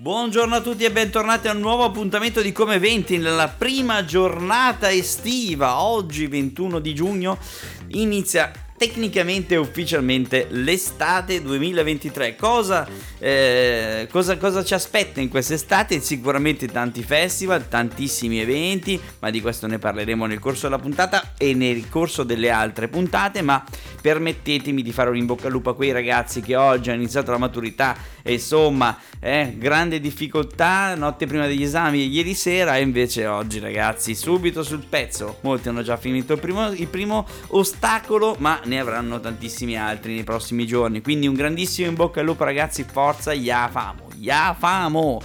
Buongiorno a tutti e bentornati a un nuovo appuntamento di Come 20 nella prima giornata estiva. Oggi 21 di giugno inizia tecnicamente e ufficialmente l'estate 2023. Cosa, eh, cosa, cosa ci aspetta in quest'estate? Sicuramente tanti festival, tantissimi eventi, ma di questo ne parleremo nel corso della puntata e nel corso delle altre puntate, ma permettetemi di fare un in bocca al lupo a quei ragazzi che oggi hanno iniziato la maturità e insomma, eh, grande difficoltà, notte prima degli esami ieri sera e invece oggi ragazzi subito sul pezzo. Molti hanno già finito il primo, il primo ostacolo, ma ne avranno tantissimi altri nei prossimi giorni. Quindi un grandissimo in bocca al lupo ragazzi, forza, ya famo, ya famo!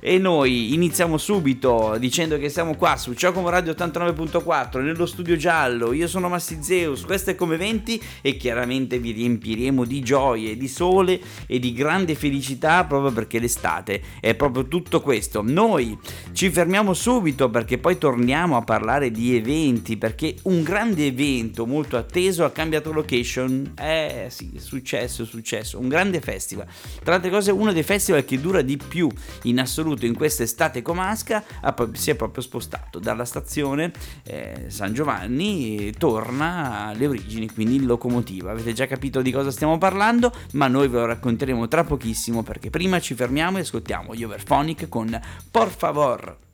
E noi iniziamo subito dicendo che siamo qua su Ciocom Radio 89.4 nello studio giallo. Io sono Massi Zeus, questo è come 20 e chiaramente vi riempiremo di gioie, di sole e di grande felicità proprio perché l'estate è proprio tutto questo. Noi ci fermiamo subito perché poi torniamo a parlare di eventi perché un grande evento molto atteso ha cambiato location. Eh sì, successo, successo. Un grande festival. Tra altre cose uno dei festival che dura di più in assoluto in quest'estate comasca si è proprio spostato dalla stazione eh, San Giovanni torna alle origini quindi in locomotiva. Avete già capito di cosa stiamo parlando ma noi ve lo racconteremo tra pochissimo perché prima ci fermiamo e ascoltiamo gli Overphonic con Por favor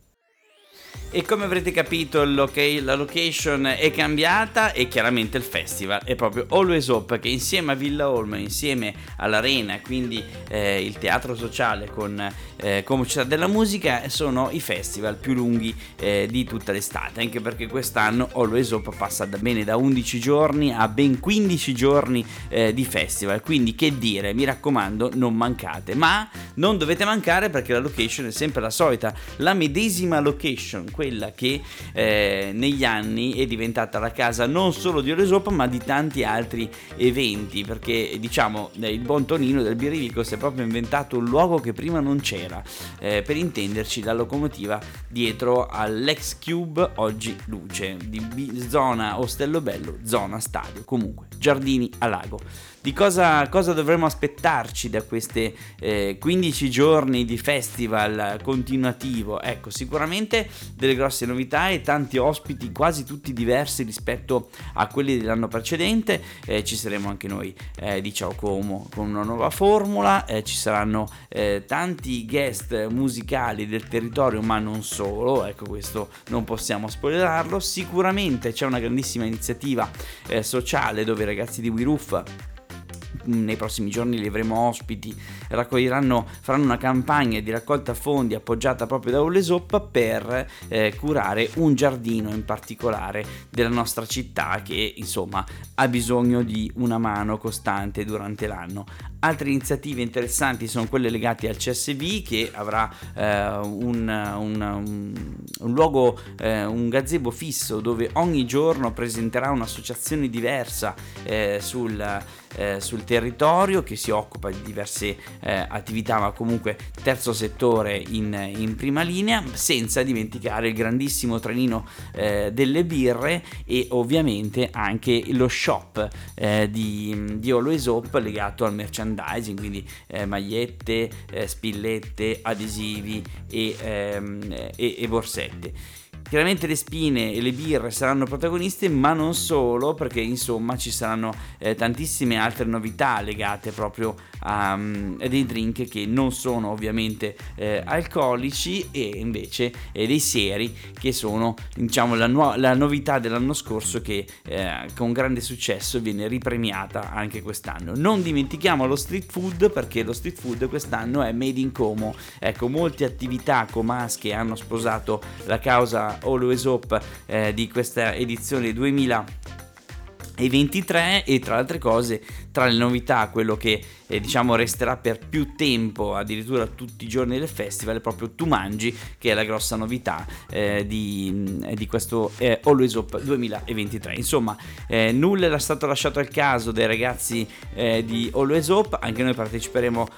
e come avrete capito la location è cambiata e chiaramente il festival è proprio Always Hope che insieme a Villa Olmo, insieme all'Arena, quindi eh, il teatro sociale con eh, come città della musica, sono i festival più lunghi eh, di tutta l'estate, anche perché quest'anno Always Hope passa da bene da 11 giorni a ben 15 giorni eh, di festival, quindi che dire, mi raccomando non mancate, ma non dovete mancare perché la location è sempre la solita, la medesima location, quella che eh, negli anni è diventata la casa non solo di Oresopa ma di tanti altri eventi perché diciamo il buon Tonino del Birrivico si è proprio inventato un luogo che prima non c'era eh, per intenderci la locomotiva dietro all'ex Cube oggi luce di zona Ostello Bello zona stadio comunque giardini a lago di cosa, cosa dovremmo aspettarci da questi eh, 15 giorni di festival continuativo? Ecco, sicuramente delle grosse novità e tanti ospiti, quasi tutti diversi rispetto a quelli dell'anno precedente. Eh, ci saremo anche noi eh, di Ciao Como con una nuova formula, eh, ci saranno eh, tanti guest musicali del territorio, ma non solo, ecco questo non possiamo spoilerarlo. Sicuramente c'è una grandissima iniziativa eh, sociale dove i ragazzi di We Roof nei prossimi giorni li avremo ospiti, raccoglieranno, faranno una campagna di raccolta fondi appoggiata proprio da Olesop per eh, curare un giardino in particolare della nostra città che insomma ha bisogno di una mano costante durante l'anno. Altre iniziative interessanti sono quelle legate al CSV che avrà eh, un, un, un, luogo, eh, un gazebo fisso dove ogni giorno presenterà un'associazione diversa eh, sul, eh, sul territorio che si occupa di diverse eh, attività ma comunque terzo settore in, in, prima linea senza dimenticare il grandissimo trenino eh, delle birre e ovviamente anche lo shop di, di Always Hope legato al merchandising merchandising, quindi eh, magliette, eh, spillette, adesivi e, ehm, e, e borsette. Chiaramente le spine e le birre saranno protagoniste, ma non solo, perché insomma ci saranno eh, tantissime altre novità legate proprio a, um, dei drink che non sono ovviamente eh, alcolici e invece eh, dei seri che sono diciamo la, nu- la novità dell'anno scorso che eh, con grande successo viene ripremiata anche quest'anno. Non dimentichiamo lo street food perché lo street food quest'anno è made in Como. Ecco, molte attività comasche hanno sposato la causa Always Hope eh, di questa edizione 2023 e tra le altre cose tra le novità quello che eh, diciamo resterà per più tempo, addirittura tutti i giorni del festival, è proprio Tu Mangi, che è la grossa novità eh, di, eh, di, questo eh, Always Up 2023. Insomma, eh, nulla era stato lasciato al caso dei ragazzi eh, di Always Up, anche noi parteciperemo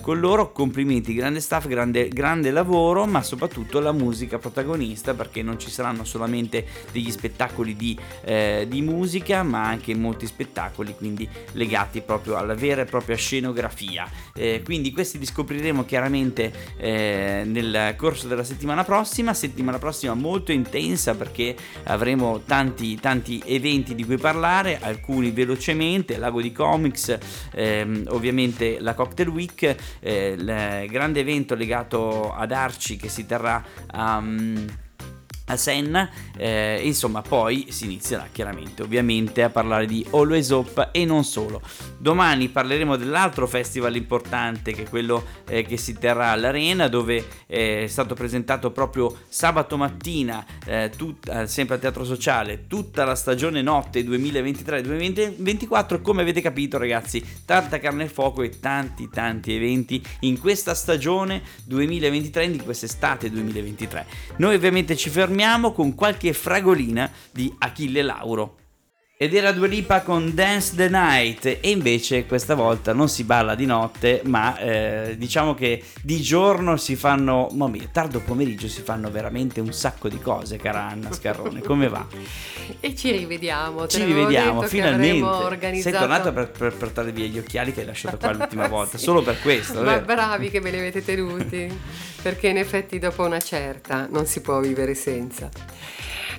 con loro. Complimenti, grande staff, grande, grande lavoro, ma soprattutto la musica protagonista, perché non ci saranno solamente degli spettacoli di, di musica, ma anche molti spettacoli, quindi legati proprio alla vera e propria scenografia. Eh, quindi questi li scopriremo chiaramente eh, nel corso della settimana prossima, settimana prossima molto intensa perché avremo tanti, tanti eventi di cui parlare, alcuni velocemente, Lago di Comics, ehm, ovviamente la Cocktail Week, eh, il grande evento legato ad Arci che si terrà a... Um, a Senna, eh, insomma poi si inizierà chiaramente ovviamente a parlare di Always Hope e non solo. Domani parleremo dell'altro festival importante che è quello eh, che si terrà all'Arena dove eh, è stato presentato proprio sabato mattina eh, tut, eh, sempre al Teatro Sociale tutta la stagione notte 2023-2024 come avete capito ragazzi tanta carne al fuoco e tanti tanti eventi in questa stagione 2023 di quest'estate 2023. Noi ovviamente ci fermiamo fermiamo con qualche fragolina di Achille Lauro. Ed era Dua Lipa con Dance the Night e invece questa volta non si balla di notte ma eh, diciamo che di giorno si fanno, ma tardo pomeriggio si fanno veramente un sacco di cose cara Anna Scarrone, come va? e ci rivediamo, ci rivediamo finalmente, sei tornata per, per portare via gli occhiali che hai lasciato qua l'ultima volta, sì. solo per questo. Ma vero? bravi che me li avete tenuti, perché in effetti dopo una certa non si può vivere senza.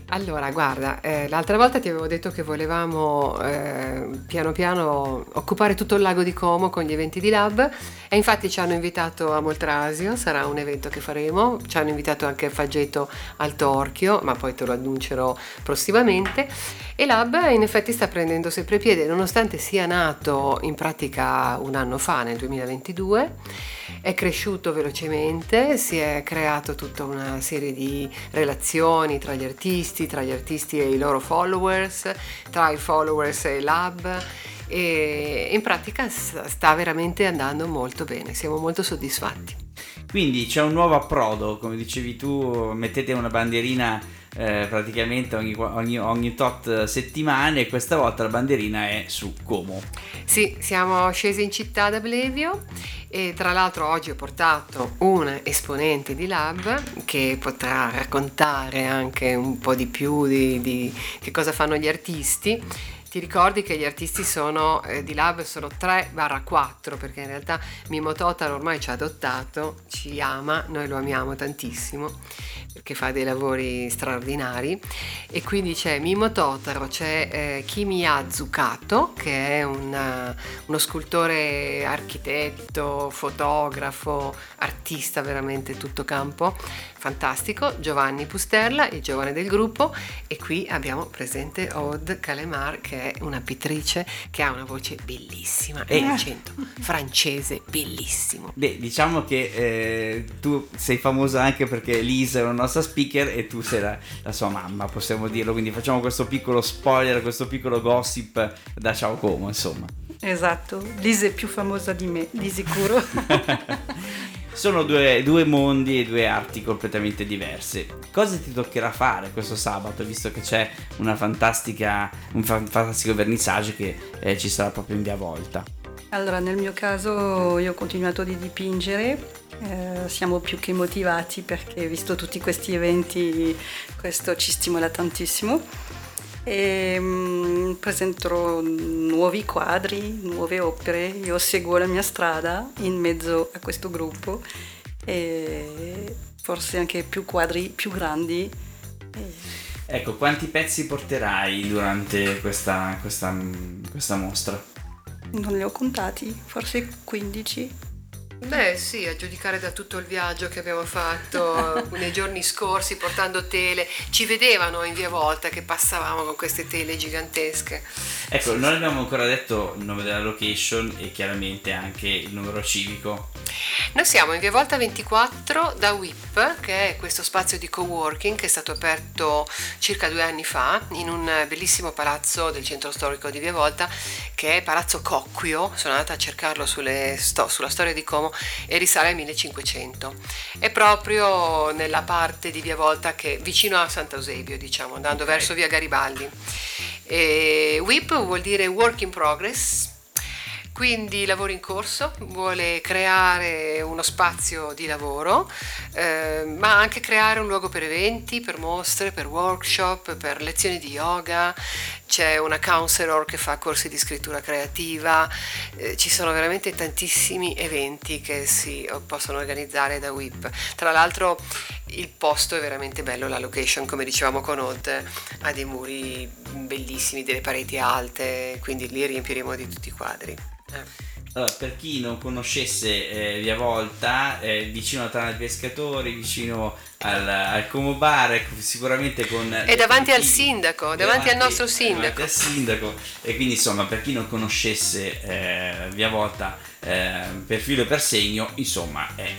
Allora, guarda, eh, l'altra volta ti avevo detto che volevamo eh, piano piano occupare tutto il lago di Como con gli eventi di Lab e infatti ci hanno invitato a Moltrasio, sarà un evento che faremo, ci hanno invitato anche a Faggeto al Torchio, ma poi te lo annuncerò prossimamente. E Lab in effetti sta prendendo sempre piede, nonostante sia nato in pratica un anno fa, nel 2022 è cresciuto velocemente, si è creato tutta una serie di relazioni tra gli artisti, tra gli artisti e i loro followers, tra i followers e il lab e in pratica sta veramente andando molto bene, siamo molto soddisfatti. Quindi c'è un nuovo approdo, come dicevi tu, mettete una bandierina eh, praticamente ogni, ogni, ogni, tot settimane e questa volta la bandierina è su Como. Sì, siamo scesi in città da Blevio e tra l'altro oggi ho portato un esponente di Lab che potrà raccontare anche un po' di più di, di che cosa fanno gli artisti ti ricordi che gli artisti sono, eh, di Lab sono 3-4 perché in realtà Mimo Total ormai ci ha adottato, ci ama, noi lo amiamo tantissimo perché fa dei lavori straordinari. E quindi c'è Mimo Totaro, c'è eh, Kimiya Zukato che è una, uno scultore architetto, fotografo, artista veramente tutto campo, fantastico, Giovanni Pusterla, il giovane del gruppo. E qui abbiamo presente Aude Calemar che è una pittrice che ha una voce bellissima e l'accento francese bellissimo. Beh, diciamo che eh, tu sei famosa anche perché Lisa è una nostra speaker e tu sei la, la, sua mamma, possiamo dirlo, quindi facciamo questo piccolo spoiler, questo piccolo gossip da Ciao Como, insomma. Esatto, Lisa è più famosa di me, di sicuro. sono due, due, mondi e due arti completamente diverse. Cosa ti toccherà fare questo sabato, visto che c'è un fantastico vernissage che eh, ci sarà proprio in via volta? Allora, nel mio caso io ho continuato di dipingere, eh, siamo più che motivati perché visto tutti questi eventi questo ci stimola tantissimo e um, presenterò nuovi quadri, nuove opere, io seguo la mia strada in mezzo a questo gruppo e forse anche più quadri più grandi. Ecco, quanti pezzi porterai durante questa, questa, questa mostra? Non li ho contati, forse 15. Beh sì, a giudicare da tutto il viaggio che abbiamo fatto nei giorni scorsi portando tele, ci vedevano in via volta che passavamo con queste tele gigantesche. Ecco, sì, non abbiamo ancora detto il nome della location e chiaramente anche il numero civico. Noi siamo in via Volta 24 da WIP, che è questo spazio di coworking che è stato aperto circa due anni fa in un bellissimo palazzo del centro storico di via Volta, che è Palazzo Cocquio. Sono andata a cercarlo sulle, sulla storia di Como e risale al 1500. È proprio nella parte di via Volta che vicino a Sant'Eusebio, diciamo, andando okay. verso via Garibaldi. E WIP vuol dire Work in Progress quindi lavoro in corso, vuole creare uno spazio di lavoro, eh, ma anche creare un luogo per eventi, per mostre, per workshop, per lezioni di yoga. C'è una counselor che fa corsi di scrittura creativa, eh, ci sono veramente tantissimi eventi che si possono organizzare da WIP. Tra l'altro il posto è veramente bello, la location, come dicevamo con Odd, ha dei muri bellissimi, delle pareti alte, quindi lì riempiremo di tutti i quadri. Allora, per chi non conoscesse eh, Via Volta, eh, vicino a Tana dei Pescatori, vicino al, al Como Bar, ecco, sicuramente con... E davanti al sindaco, davanti, davanti, al nostro sindaco. Davanti al sindaco. E quindi insomma, per chi non conoscesse eh, Via Volta eh, per filo e per segno, insomma, è,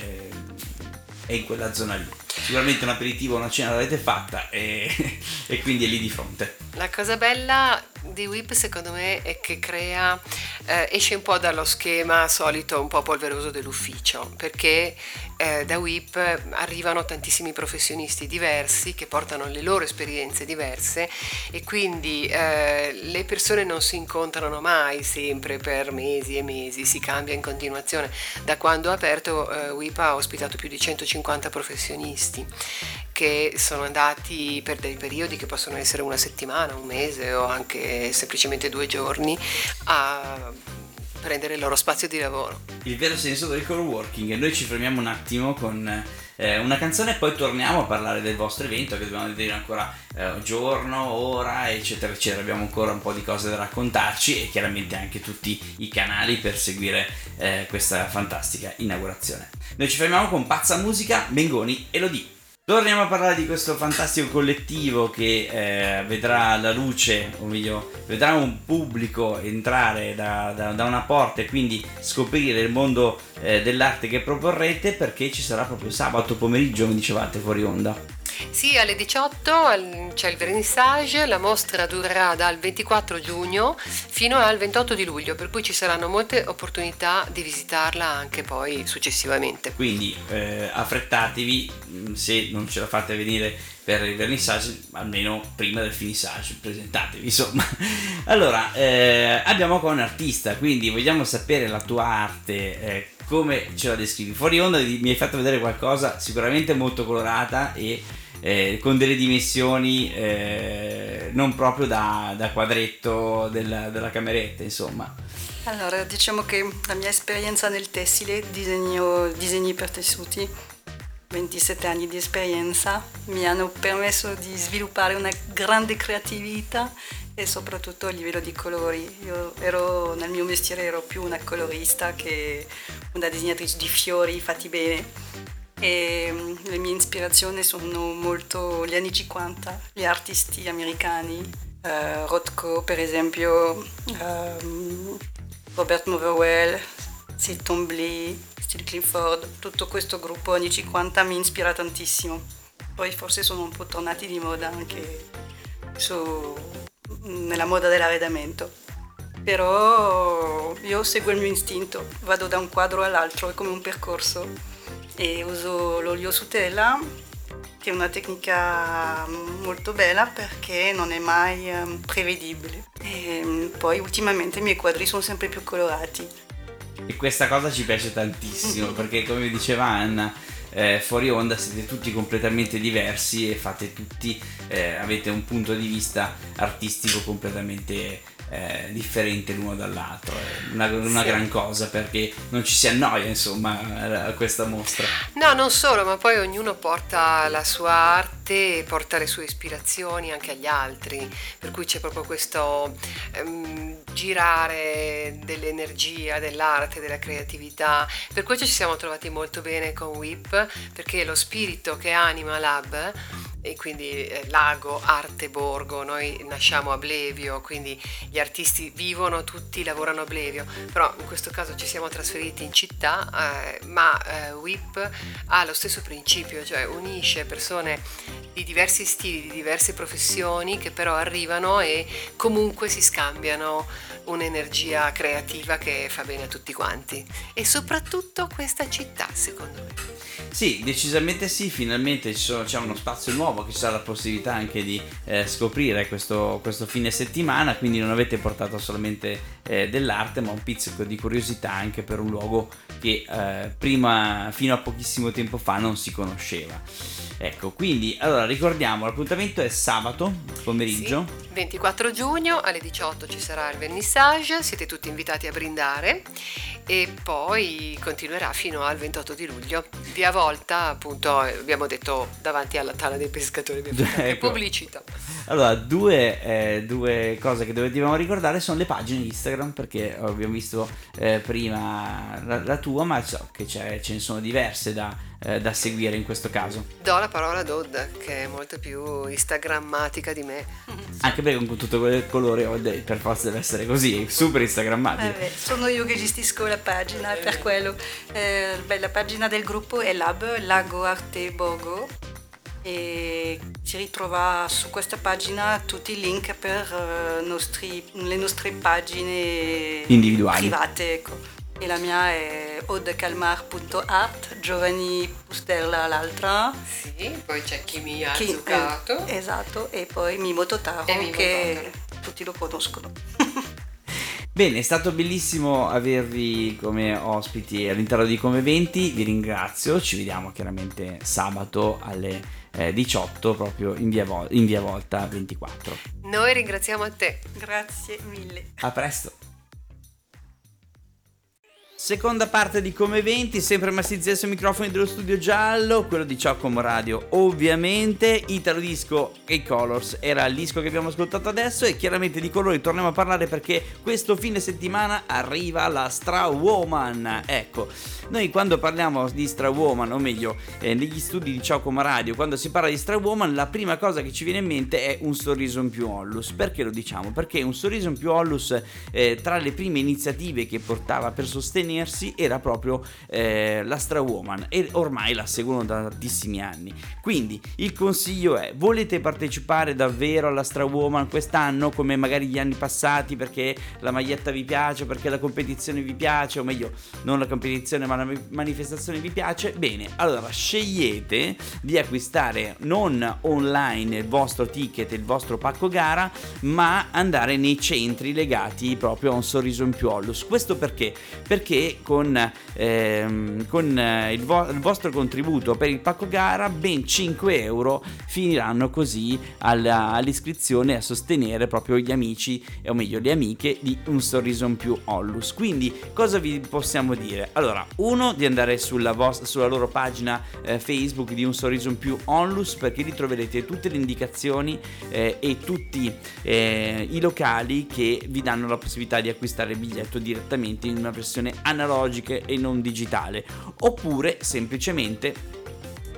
è in quella zona lì sicuramente un aperitivo, una cena l'avete fatta e, e, quindi è lì di fronte. La cosa bella di Whip secondo me è che crea, eh, esce un po' dallo schema solito un po' polveroso dell'ufficio, perché eh, da Whip arrivano tantissimi professionisti diversi che portano le loro esperienze diverse e quindi eh, le persone non si incontrano mai sempre per mesi e mesi, si cambia in continuazione. Da quando ha aperto eh, WIP ha ospitato più di 150 professionisti che sono andati per dei periodi che possono essere una settimana, un mese o anche semplicemente due giorni a prendere il loro spazio di lavoro. Il vero senso del co-working. Noi ci fermiamo un attimo con eh, una canzone e poi torniamo a parlare del vostro evento che dobbiamo vedere ancora eh, giorno, ora, eccetera, eccetera. Abbiamo ancora un po' di cose da raccontarci e chiaramente anche tutti i canali per seguire eh, questa fantastica inaugurazione. Noi ci fermiamo con Pazza Musica, Bengoni e Lodi. Torniamo a parlare di questo fantastico collettivo che eh, vedrà la luce, o meglio, vedrà un pubblico entrare da, da, da una porta e quindi scoprire il mondo eh, dell'arte che proporrete perché ci sarà proprio sabato pomeriggio, mi dicevate, fuori onda. Sì, alle 18 c'è il vernissage, la mostra durerà dal 24 giugno fino al 28 di luglio, per cui ci saranno molte opportunità di visitarla anche poi successivamente. Quindi eh, affrettatevi, mm, se non ce la fate venire per il vernissage, almeno prima del finissage, presentatevi insomma. Allora, eh, abbiamo qua un artista, quindi vogliamo sapere la tua arte. Eh, come ce la descrivi? Fuori onda mi hai fatto vedere qualcosa sicuramente molto colorata e eh, con delle dimensioni eh, non proprio da, da quadretto della, della, cameretta, insomma. Allora, diciamo che la mia esperienza nel tessile, disegno, disegni per tessuti, 27 anni di esperienza, mi hanno permesso di sviluppare una grande creatività e soprattutto a livello di colori. Io ero, nel mio mestiere ero più una colorista che una disegnatrice di fiori fatti bene e mm, le mie ispirazioni sono molto gli anni 50, gli artisti americani, uh, Rothko per esempio, um, Robert Motherwell, Sid Tombly, Steve Clifford, tutto questo gruppo anni 50 mi ispira tantissimo. Poi forse sono un po' tornati di moda anche su, nella moda dell'arredamento. Però io seguo il mio istinto, vado da un quadro all'altro, è come un percorso e uso l'olio su tela che è una tecnica molto bella perché non è mai um, prevedibile. E um, poi ultimamente i miei quadri sono sempre più colorati. E questa cosa ci piace tantissimo perché come diceva Anna, eh, fuori onda siete tutti completamente diversi e fate tutti, eh, avete un punto di vista artistico completamente eh, differente l'uno dall'altro, è una, una sì. gran cosa perché non ci si annoia insomma a questa mostra. No, non solo, ma poi ognuno porta la sua arte e porta le sue ispirazioni anche agli altri, per cui c'è proprio questo ehm, girare dell'energia, dell'arte, della creatività. Per questo ci siamo trovati molto bene con WIP, perché lo spirito che anima Lab e quindi eh, lago, arte, borgo, noi nasciamo a Blevio, quindi gli artisti vivono tutti, lavorano a Blevio, però in questo caso ci siamo trasferiti in città, eh, ma eh, WIP ha lo stesso principio, cioè unisce persone di diversi stili, di diverse professioni che però arrivano e comunque si scambiano un'energia creativa che fa bene a tutti quanti e soprattutto questa città secondo me. Sì, decisamente sì, finalmente sono, c'è uno spazio nuovo che ci sarà la possibilità anche di eh, scoprire questo, questo, fine settimana, quindi non avete portato solamente eh, dell'arte ma un pizzico di curiosità anche per un luogo che eh, prima, fino a pochissimo tempo fa, non si conosceva. Ecco, quindi allora ricordiamo l'appuntamento è sabato pomeriggio. Sì, 24 giugno alle 18 ci sarà il vernissage, siete tutti invitati a brindare e poi continuerà fino al 28 di luglio. Via volta, appunto, abbiamo detto davanti alla tala dei pescatori, ecco. pubblicità. Allora, due, eh, due, cose che dobbiamo ricordare sono le pagine Instagram, perché abbiamo visto eh, prima la, la, tua, ma so che ce ne sono diverse da, eh, da, seguire in questo caso. Do la parola a Dodd, che è molto più instagrammatica di me. Anche perché con tutto quel colore per forza deve essere così, super instagrammatica. Eh sono io che gestisco la pagina, per quello. Eh, beh, la pagina del gruppo è Lab, Lago Arte Bogo e si ritrova su questa pagina tutti i link per uh, nostri, le nostre pagine individuali private. Ecco. E la mia è odecalmar.art, Giovanni Pusterla l'altra. Sì, poi c'è chi mi ha chi, eh, esatto, e poi Mimo Totaro che tutti lo conoscono. Bene, è stato bellissimo avervi come ospiti all'interno di Come 20, vi ringrazio, ci vediamo chiaramente sabato alle eh, 18 proprio in via, Vol- in via Volta 24. Noi ringraziamo a te. Grazie mille. A presto. Seconda parte di Come 20, sempre Massi Zesso microfoni dello studio giallo, quello di Cioccomo Radio ovviamente, Italo Disco e Colors era il disco che abbiamo ascoltato adesso e chiaramente di colori torniamo a parlare perché questo fine settimana arriva la Stra Woman, ecco, noi quando parliamo di Stra Woman, o meglio eh, negli studi di Cioccomo Radio, quando si parla di Stra Woman la prima cosa che ci viene in mente è un sorriso in più Ollus, perché lo diciamo? Perché un sorriso in più Ollus eh, tra le prime iniziative che portava per sostenere sostenersi era proprio eh, la Woman e ormai la seguono da tantissimi anni. Quindi il consiglio è: volete partecipare davvero alla Woman quest'anno come magari gli anni passati perché la maglietta vi piace, perché la competizione vi piace, o meglio, non la competizione ma la manifestazione vi piace? Bene, allora scegliete di acquistare non online il vostro ticket, il vostro pacco gara, ma andare nei centri legati proprio a un sorriso in più Ollus. Questo perché? Perché con, ehm, con eh, il, vo- il, vostro contributo per il pacco gara ben 5 euro finiranno così alla, all'iscrizione a sostenere proprio gli amici o meglio le amiche di Un Sorriso in più Ollus quindi cosa vi possiamo dire? allora uno di andare sulla, vostra, sulla loro pagina eh, Facebook di Un Sorriso in più Onlus perché lì troverete tutte le indicazioni eh, e tutti eh, i locali che vi danno la possibilità di acquistare il biglietto direttamente in una versione analogiche e non digitale, oppure semplicemente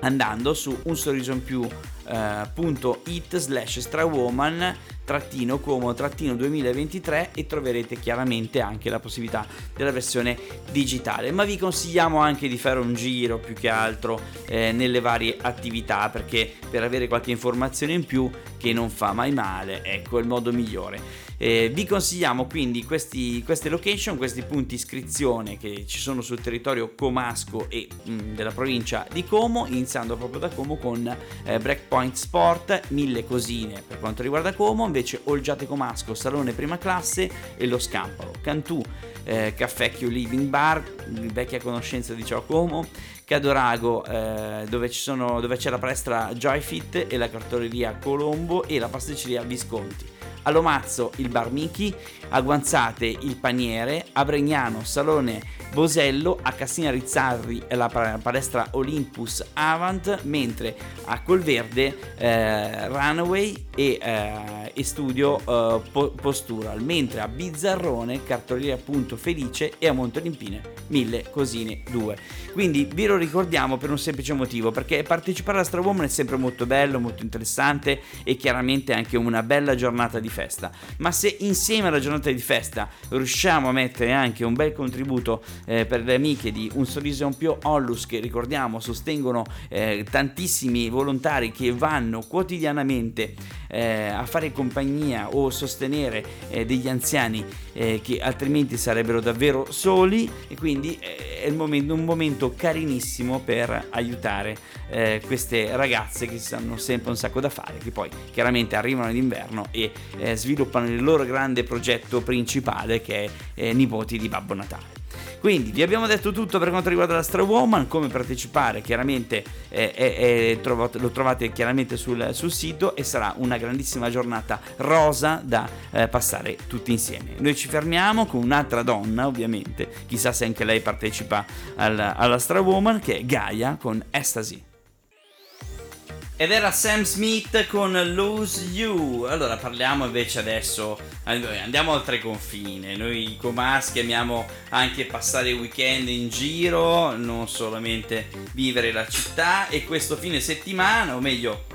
andando su un sorriso in più uh, it slash strawoman trattino como trattino 2023 e troverete chiaramente anche la possibilità della versione digitale. Ma vi consigliamo anche di fare un giro più che altro eh, nelle varie attività perché per avere qualche informazione in più che non fa mai male ecco il modo migliore eh, vi consigliamo quindi questi, queste location, questi punti iscrizione che ci sono sul territorio comasco e mh, mm, della provincia di Como, iniziando proprio da Como con eh, Breakpoint Sport, mille cosine per quanto riguarda Como, invece Olgiate Comasco, Salone Prima Classe e Lo Scampolo, Cantù, eh, Caffè Q Living Bar, vecchia conoscenza di ciò Como, Cadorago eh, dove, sono, dove, c'è la palestra Joyfit e la cartoleria Colombo e la pasticceria Visconti a Lomazzo il Bar Michi, a Guanzate il Paniere, a Bregnano Salone Bosello, a Cassina Rizzarri la palestra Olympus Avant, mentre a Colverde eh, Runaway e, eh, e Studio eh, Postural, mentre a Bizzarrone Cartoleria appunto Felice e a Montolimpine Mille Cosine 2. Quindi vi lo ricordiamo per un semplice motivo, perché partecipare alla Strawwoman è sempre molto bello, molto interessante e chiaramente anche una bella giornata di di festa. Ma se insieme alla giornata di festa riusciamo a mettere anche un bel contributo eh, per le amiche di Un Sorriso e un Pio Ollus, che ricordiamo sostengono eh, tantissimi volontari che vanno quotidianamente eh, a fare compagnia o sostenere eh, degli anziani eh, che altrimenti sarebbero davvero soli e quindi eh, è momento, un momento carinissimo per aiutare eh, queste ragazze che si hanno sempre un sacco da fare, che poi chiaramente arrivano d'inverno e eh, sviluppano il loro grande progetto principale che è Nipoti di Babbo Natale. Quindi vi abbiamo detto tutto per quanto riguarda la Stra Woman, come partecipare chiaramente eh, eh, trovato, lo trovate chiaramente sul, sul, sito e sarà una grandissima giornata rosa da eh, passare tutti insieme. Noi ci fermiamo con un'altra donna ovviamente, chissà se anche lei partecipa al, alla Stra Woman che è Gaia con Ecstasy. Ed era Sam Smith con Lose You. Allora parliamo invece adesso, andiamo oltre i confini. Noi comaschi amiamo anche passare il weekend in giro, non solamente vivere la città. E questo fine settimana, o meglio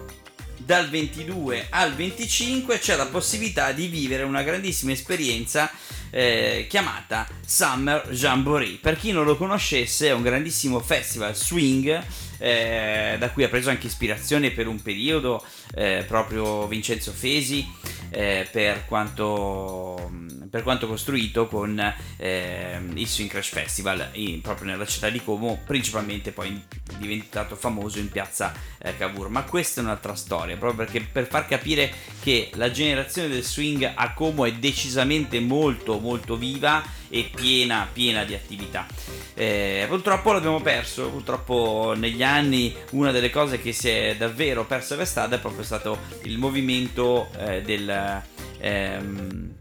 dal 22 al 25, c'è la possibilità di vivere una grandissima esperienza eh, chiamata Summer Jamboree. Per chi non lo conoscesse, è un grandissimo festival swing eh, da cui ha preso anche ispirazione per un periodo eh, proprio Vincenzo Fesi eh, per, quanto, per, quanto, costruito con eh, il Swing Crash Festival in, proprio nella città di Como, principalmente poi diventato famoso in piazza eh, Cavour. Ma questa è un'altra storia, proprio perché per far capire che la generazione del swing a Como è decisamente molto molto viva e piena piena di attività. Eh, purtroppo l'abbiamo perso, purtroppo negli anni una delle cose che si è davvero persa per strada è proprio stato il movimento eh, del... Ehm,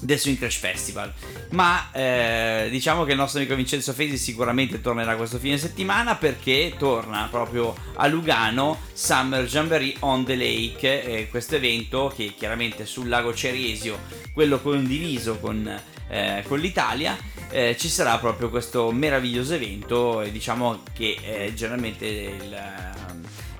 del Swing Crash Festival. Ma eh, diciamo che il nostro amico Vincenzo Fesi sicuramente tornerà questo fine settimana perché torna proprio a Lugano Summer Jamboree on the Lake, eh, questo evento che chiaramente sul lago Ceresio, quello condiviso con, eh, con l'Italia, eh, ci sarà proprio questo meraviglioso evento e diciamo che eh, generalmente il,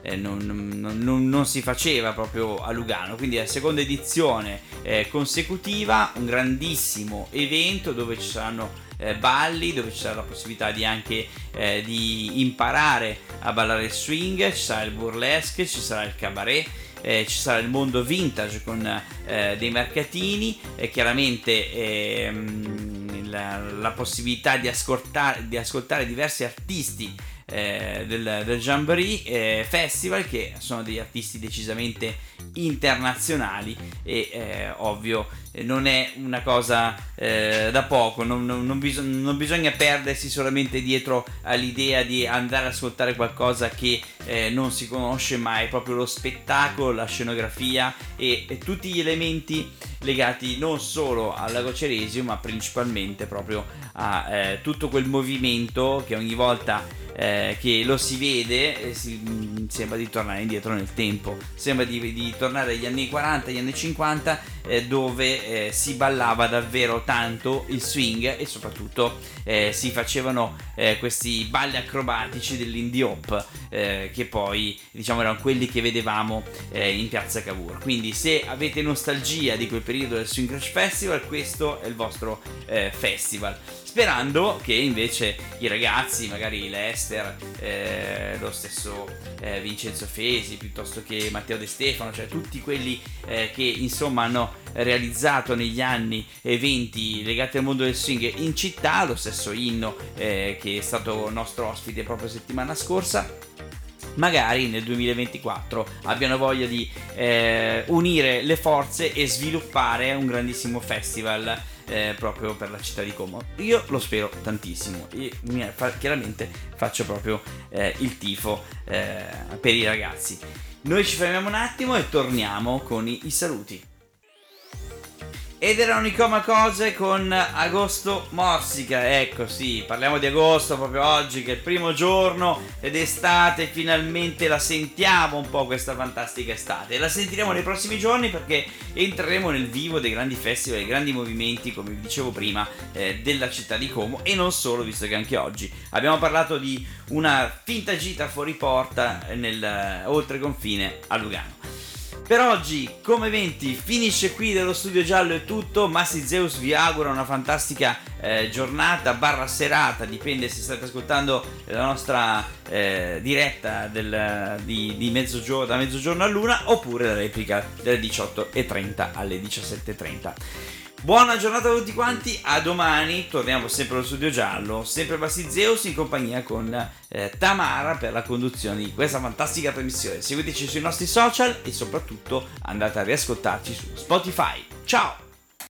eh, non, non, non, non, si faceva proprio a Lugano, quindi la seconda edizione eh, consecutiva, un grandissimo evento dove ci saranno eh, balli, dove ci sarà la possibilità di anche eh, di imparare a ballare il swing, ci sarà il burlesque, ci sarà il cabaret. Eh, ci sarà il mondo vintage con eh, dei mercatini e chiaramente ehm, la, la, possibilità di ascoltare, di ascoltare diversi artisti eh, del, del Jamboree eh, Festival che sono degli artisti decisamente internazionali e eh, ovvio non è una cosa eh, da poco, non, non, non, bis- non, bisogna perdersi solamente dietro all'idea di andare ad ascoltare qualcosa che eh, non si conosce, ma è proprio lo spettacolo, la scenografia e, e tutti gli elementi legati non solo al lago Ceresio, ma principalmente proprio a eh, tutto quel movimento che ogni volta eh, che lo si vede e si, mm, sembra di tornare indietro nel tempo, sembra di, di tornare agli anni 40, agli anni 50 eh, dove eh, si ballava davvero tanto il swing e soprattutto eh, si facevano eh, questi balli acrobatici dell'indie hop eh, che poi diciamo erano quelli che vedevamo in piazza Cavour. Quindi se avete nostalgia di quel periodo del Swing Crash Festival questo è il vostro festival sperando che invece i ragazzi, magari Lester, eh, lo stesso eh, Vincenzo Fesi, piuttosto che Matteo De Stefano, cioè tutti quelli eh, che insomma hanno realizzato negli anni eventi legati al mondo del swing in città, lo stesso Inno eh, che è stato nostro ospite proprio settimana scorsa, magari nel 2024 abbiano voglia di eh, unire le forze e sviluppare un grandissimo festival eh, proprio per la città di Como. Io lo spero tantissimo e chiaramente faccio proprio eh, il tifo eh, per i ragazzi. Noi ci fermiamo un attimo e torniamo con i, i saluti. Ed erano i Coma Cose con Agosto Morsica. Ecco, sì, parliamo di agosto proprio oggi, che è il primo giorno ed estate. Finalmente la sentiamo un po' questa fantastica estate. La sentiremo nei prossimi giorni perché entreremo nel vivo dei grandi festival, dei grandi movimenti, come vi dicevo prima, eh, della città di Como. E non solo, visto che anche oggi abbiamo parlato di una finta gita fuori porta nel oltre confine a Lugano. Per oggi, come eventi, finisce qui dello studio giallo è tutto. Massi Zeus vi augura una fantastica eh, giornata, barra serata, dipende se state ascoltando la nostra eh, diretta del, di, di mezzogiorno, da mezzogiorno a luna oppure la replica dalle 18.30 alle 17.30. Buona giornata a tutti quanti, a domani torniamo sempre allo studio giallo, sempre Bassi Zeus in compagnia con eh, Tamara per la conduzione di questa fantastica trasmissione. Seguiteci sui nostri social e soprattutto andate a riascoltarci su Spotify. Ciao!